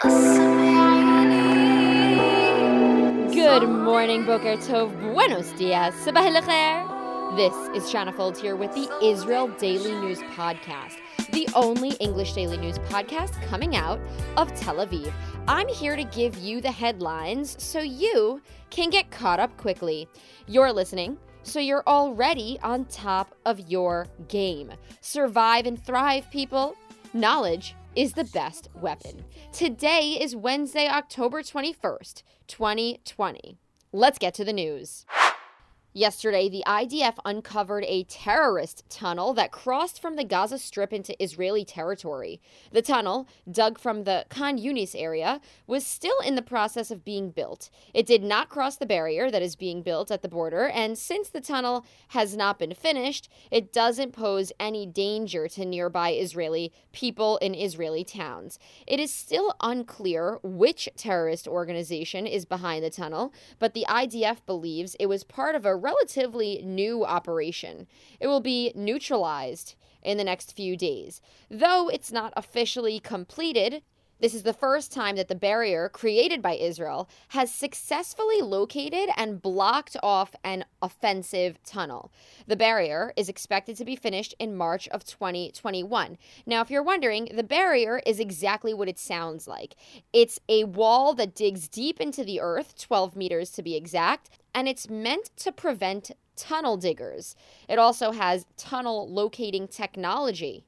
Good morning, Boker Tov. Buenos dias. Sabah al This is Shanna Fuld here with the Israel Daily News Podcast, the only English daily news podcast coming out of Tel Aviv. I'm here to give you the headlines so you can get caught up quickly. You're listening so you're already on top of your game. Survive and thrive, people. Knowledge is the best weapon. Today is Wednesday, October 21st, 2020. Let's get to the news. Yesterday, the IDF uncovered a terrorist tunnel that crossed from the Gaza Strip into Israeli territory. The tunnel, dug from the Khan Yunis area, was still in the process of being built. It did not cross the barrier that is being built at the border, and since the tunnel has not been finished, it doesn't pose any danger to nearby Israeli people in Israeli towns. It is still unclear which terrorist organization is behind the tunnel, but the IDF believes it was part of a relatively new operation. It will be neutralized in the next few days. Though it's not officially completed, this is the first time that the barrier created by Israel has successfully located and blocked off an offensive tunnel. The barrier is expected to be finished in March of 2021. Now, if you're wondering, the barrier is exactly what it sounds like it's a wall that digs deep into the earth, 12 meters to be exact, and it's meant to prevent tunnel diggers. It also has tunnel locating technology.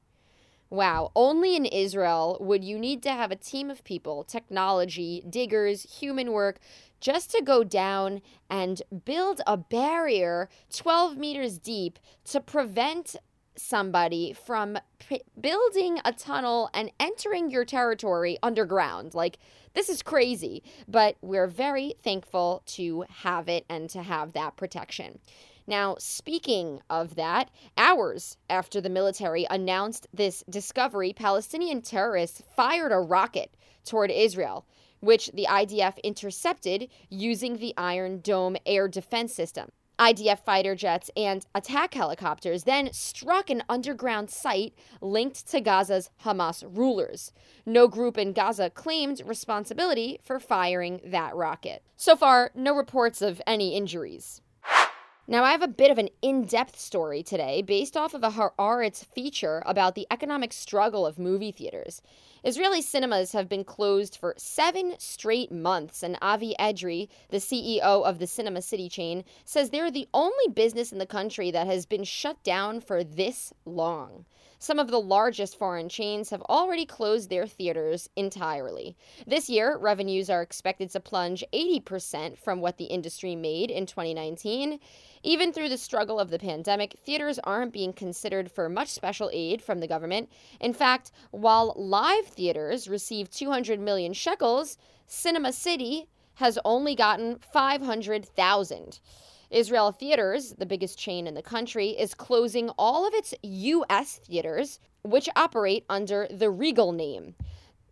Wow, only in Israel would you need to have a team of people, technology, diggers, human work, just to go down and build a barrier 12 meters deep to prevent somebody from p- building a tunnel and entering your territory underground. Like, this is crazy, but we're very thankful to have it and to have that protection. Now, speaking of that, hours after the military announced this discovery, Palestinian terrorists fired a rocket toward Israel, which the IDF intercepted using the Iron Dome air defense system. IDF fighter jets and attack helicopters then struck an underground site linked to Gaza's Hamas rulers. No group in Gaza claimed responsibility for firing that rocket. So far, no reports of any injuries. Now, I have a bit of an in depth story today based off of a Haaretz feature about the economic struggle of movie theaters. Israeli cinemas have been closed for seven straight months, and Avi Edri, the CEO of the Cinema City chain, says they're the only business in the country that has been shut down for this long. Some of the largest foreign chains have already closed their theaters entirely. This year, revenues are expected to plunge 80% from what the industry made in 2019. Even through the struggle of the pandemic, theaters aren't being considered for much special aid from the government. In fact, while live theaters received 200 million shekels, Cinema City has only gotten 500,000. Israel Theaters, the biggest chain in the country, is closing all of its U.S. theaters, which operate under the Regal name.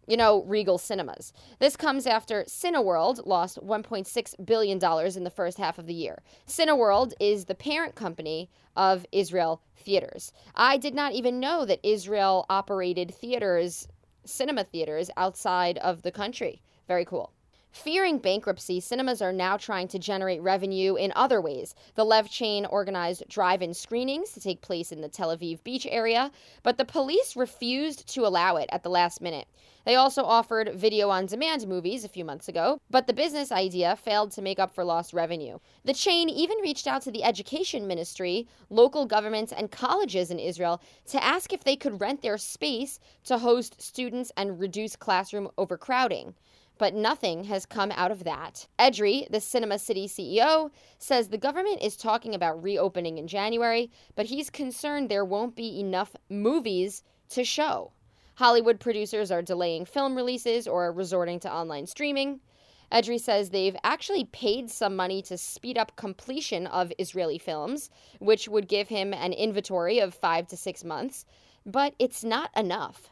You know, Regal Cinemas. This comes after Cineworld lost $1.6 billion in the first half of the year. Cineworld is the parent company of Israel Theaters. I did not even know that Israel operated theaters, cinema theaters, outside of the country. Very cool. Fearing bankruptcy, cinemas are now trying to generate revenue in other ways. The Lev chain organized drive in screenings to take place in the Tel Aviv beach area, but the police refused to allow it at the last minute. They also offered video on demand movies a few months ago, but the business idea failed to make up for lost revenue. The chain even reached out to the education ministry, local governments, and colleges in Israel to ask if they could rent their space to host students and reduce classroom overcrowding but nothing has come out of that. Edri, the Cinema City CEO, says the government is talking about reopening in January, but he's concerned there won't be enough movies to show. Hollywood producers are delaying film releases or are resorting to online streaming. Edri says they've actually paid some money to speed up completion of Israeli films, which would give him an inventory of five to six months, but it's not enough.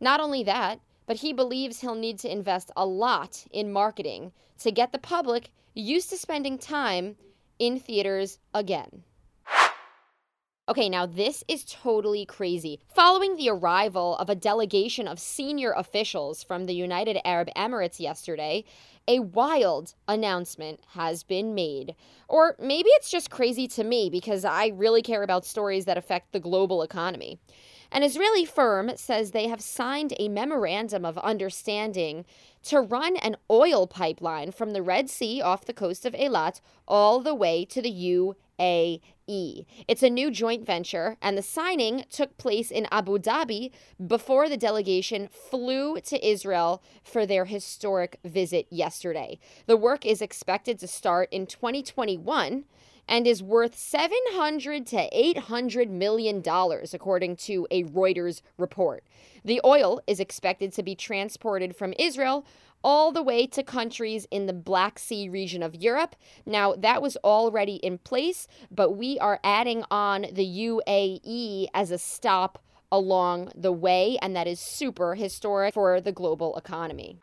Not only that, but he believes he'll need to invest a lot in marketing to get the public used to spending time in theaters again. Okay, now this is totally crazy. Following the arrival of a delegation of senior officials from the United Arab Emirates yesterday, a wild announcement has been made. Or maybe it's just crazy to me because I really care about stories that affect the global economy. An Israeli firm says they have signed a memorandum of understanding to run an oil pipeline from the Red Sea off the coast of Eilat all the way to the UAE. It's a new joint venture, and the signing took place in Abu Dhabi before the delegation flew to Israel for their historic visit yesterday. The work is expected to start in 2021 and is worth 700 to 800 million dollars according to a Reuters report. The oil is expected to be transported from Israel all the way to countries in the Black Sea region of Europe. Now, that was already in place, but we are adding on the UAE as a stop along the way, and that is super historic for the global economy.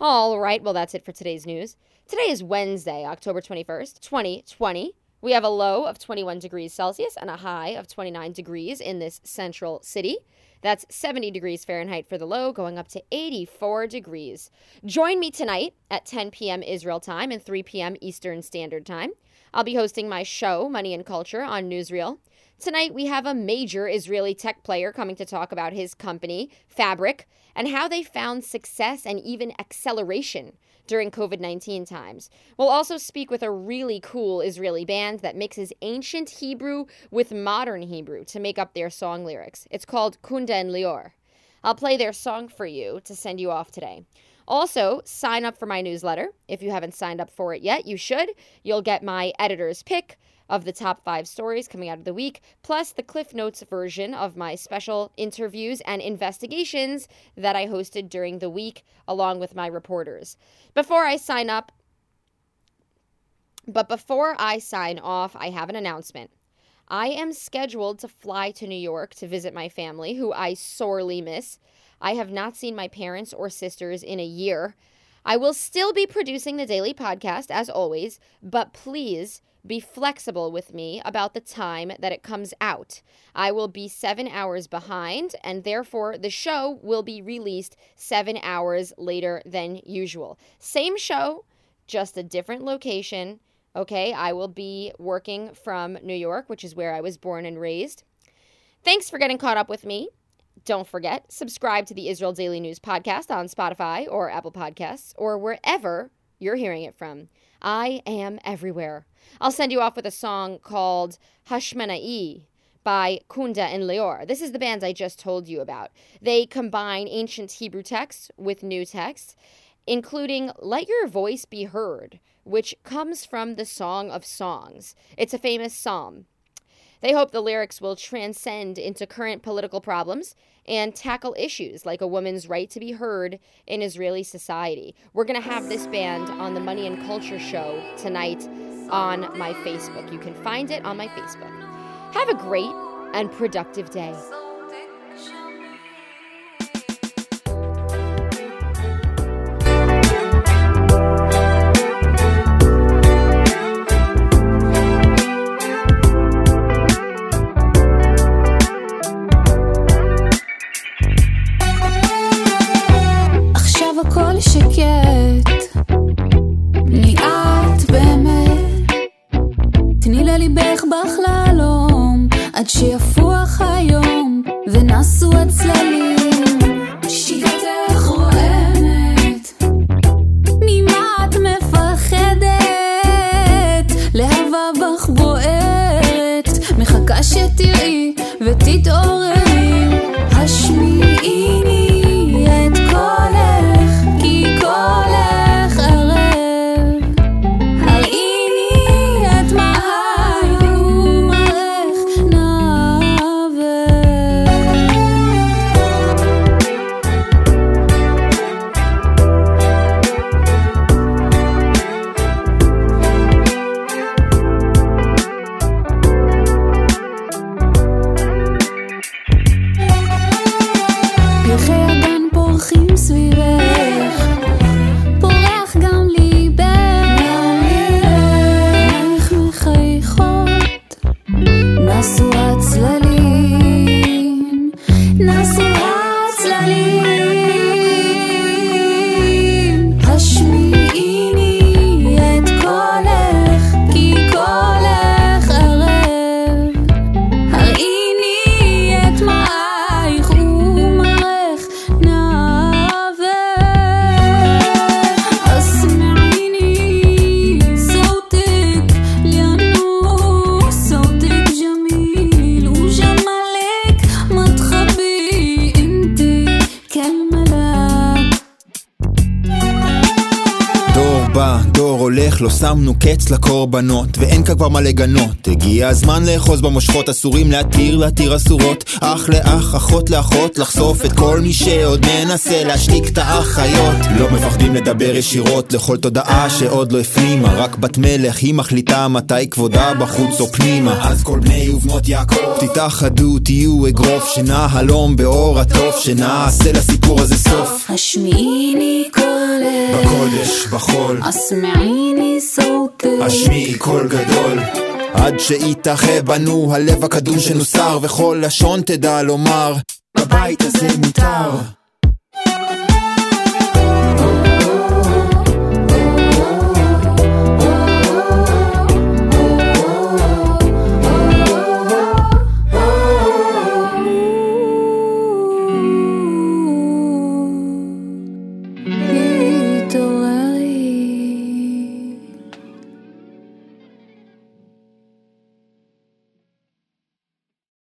All right, well, that's it for today's news. Today is Wednesday, October 21st, 2020. We have a low of 21 degrees Celsius and a high of 29 degrees in this central city. That's 70 degrees Fahrenheit for the low, going up to 84 degrees. Join me tonight at 10 p.m. Israel time and 3 p.m. Eastern Standard Time. I'll be hosting my show, Money and Culture, on Newsreel. Tonight, we have a major Israeli tech player coming to talk about his company, Fabric, and how they found success and even acceleration during COVID 19 times. We'll also speak with a really cool Israeli band that mixes ancient Hebrew with modern Hebrew to make up their song lyrics. It's called Kunda and Lior. I'll play their song for you to send you off today. Also, sign up for my newsletter. If you haven't signed up for it yet, you should. You'll get my editor's pick of the top five stories coming out of the week, plus the Cliff Notes version of my special interviews and investigations that I hosted during the week, along with my reporters. Before I sign up, but before I sign off, I have an announcement. I am scheduled to fly to New York to visit my family, who I sorely miss. I have not seen my parents or sisters in a year. I will still be producing the daily podcast as always, but please be flexible with me about the time that it comes out. I will be seven hours behind, and therefore the show will be released seven hours later than usual. Same show, just a different location. Okay, I will be working from New York, which is where I was born and raised. Thanks for getting caught up with me. Don't forget, subscribe to the Israel Daily News podcast on Spotify or Apple Podcasts or wherever you're hearing it from. I am everywhere. I'll send you off with a song called Hashmanai by Kunda and Leor. This is the bands I just told you about. They combine ancient Hebrew texts with new texts, including Let Your Voice Be Heard, which comes from the Song of Songs. It's a famous psalm. They hope the lyrics will transcend into current political problems and tackle issues like a woman's right to be heard in Israeli society. We're going to have this band on the Money and Culture show tonight on my Facebook. You can find it on my Facebook. Have a great and productive day. עד שיפוח היום ונסו הצללים. שיטתך רועמת ממה את מפחדת? להבה בך בוערת מחכה שתראי ותתעוררי לא שמנו קץ לקורבנות, ואין כאן כבר מה לגנות. הגיע הזמן לאחוז במושכות, אסורים להתיר, להתיר אסורות. אח לאח, אחות לאחות, לחשוף את כל מי שעוד מנסה להשתיק את האחיות. לא מפחדים לדבר ישירות לכל תודעה שעוד לא הפנימה, רק בת מלך היא מחליטה מתי כבודה בחוץ או פנימה. אז כל בני ובנות יעקב, תתאחדו, תהיו אגרוף, שנהלום באור התוף, שנעשה לסיפור הזה סוף. השמיעיני קולך, בקודש, בחול, אסמעיני סוטך, השמיעי קול גדול. עד שיתאחה בנו הלב הקדום שנוסר, וכל לשון תדע לומר, בבית הזה מותר.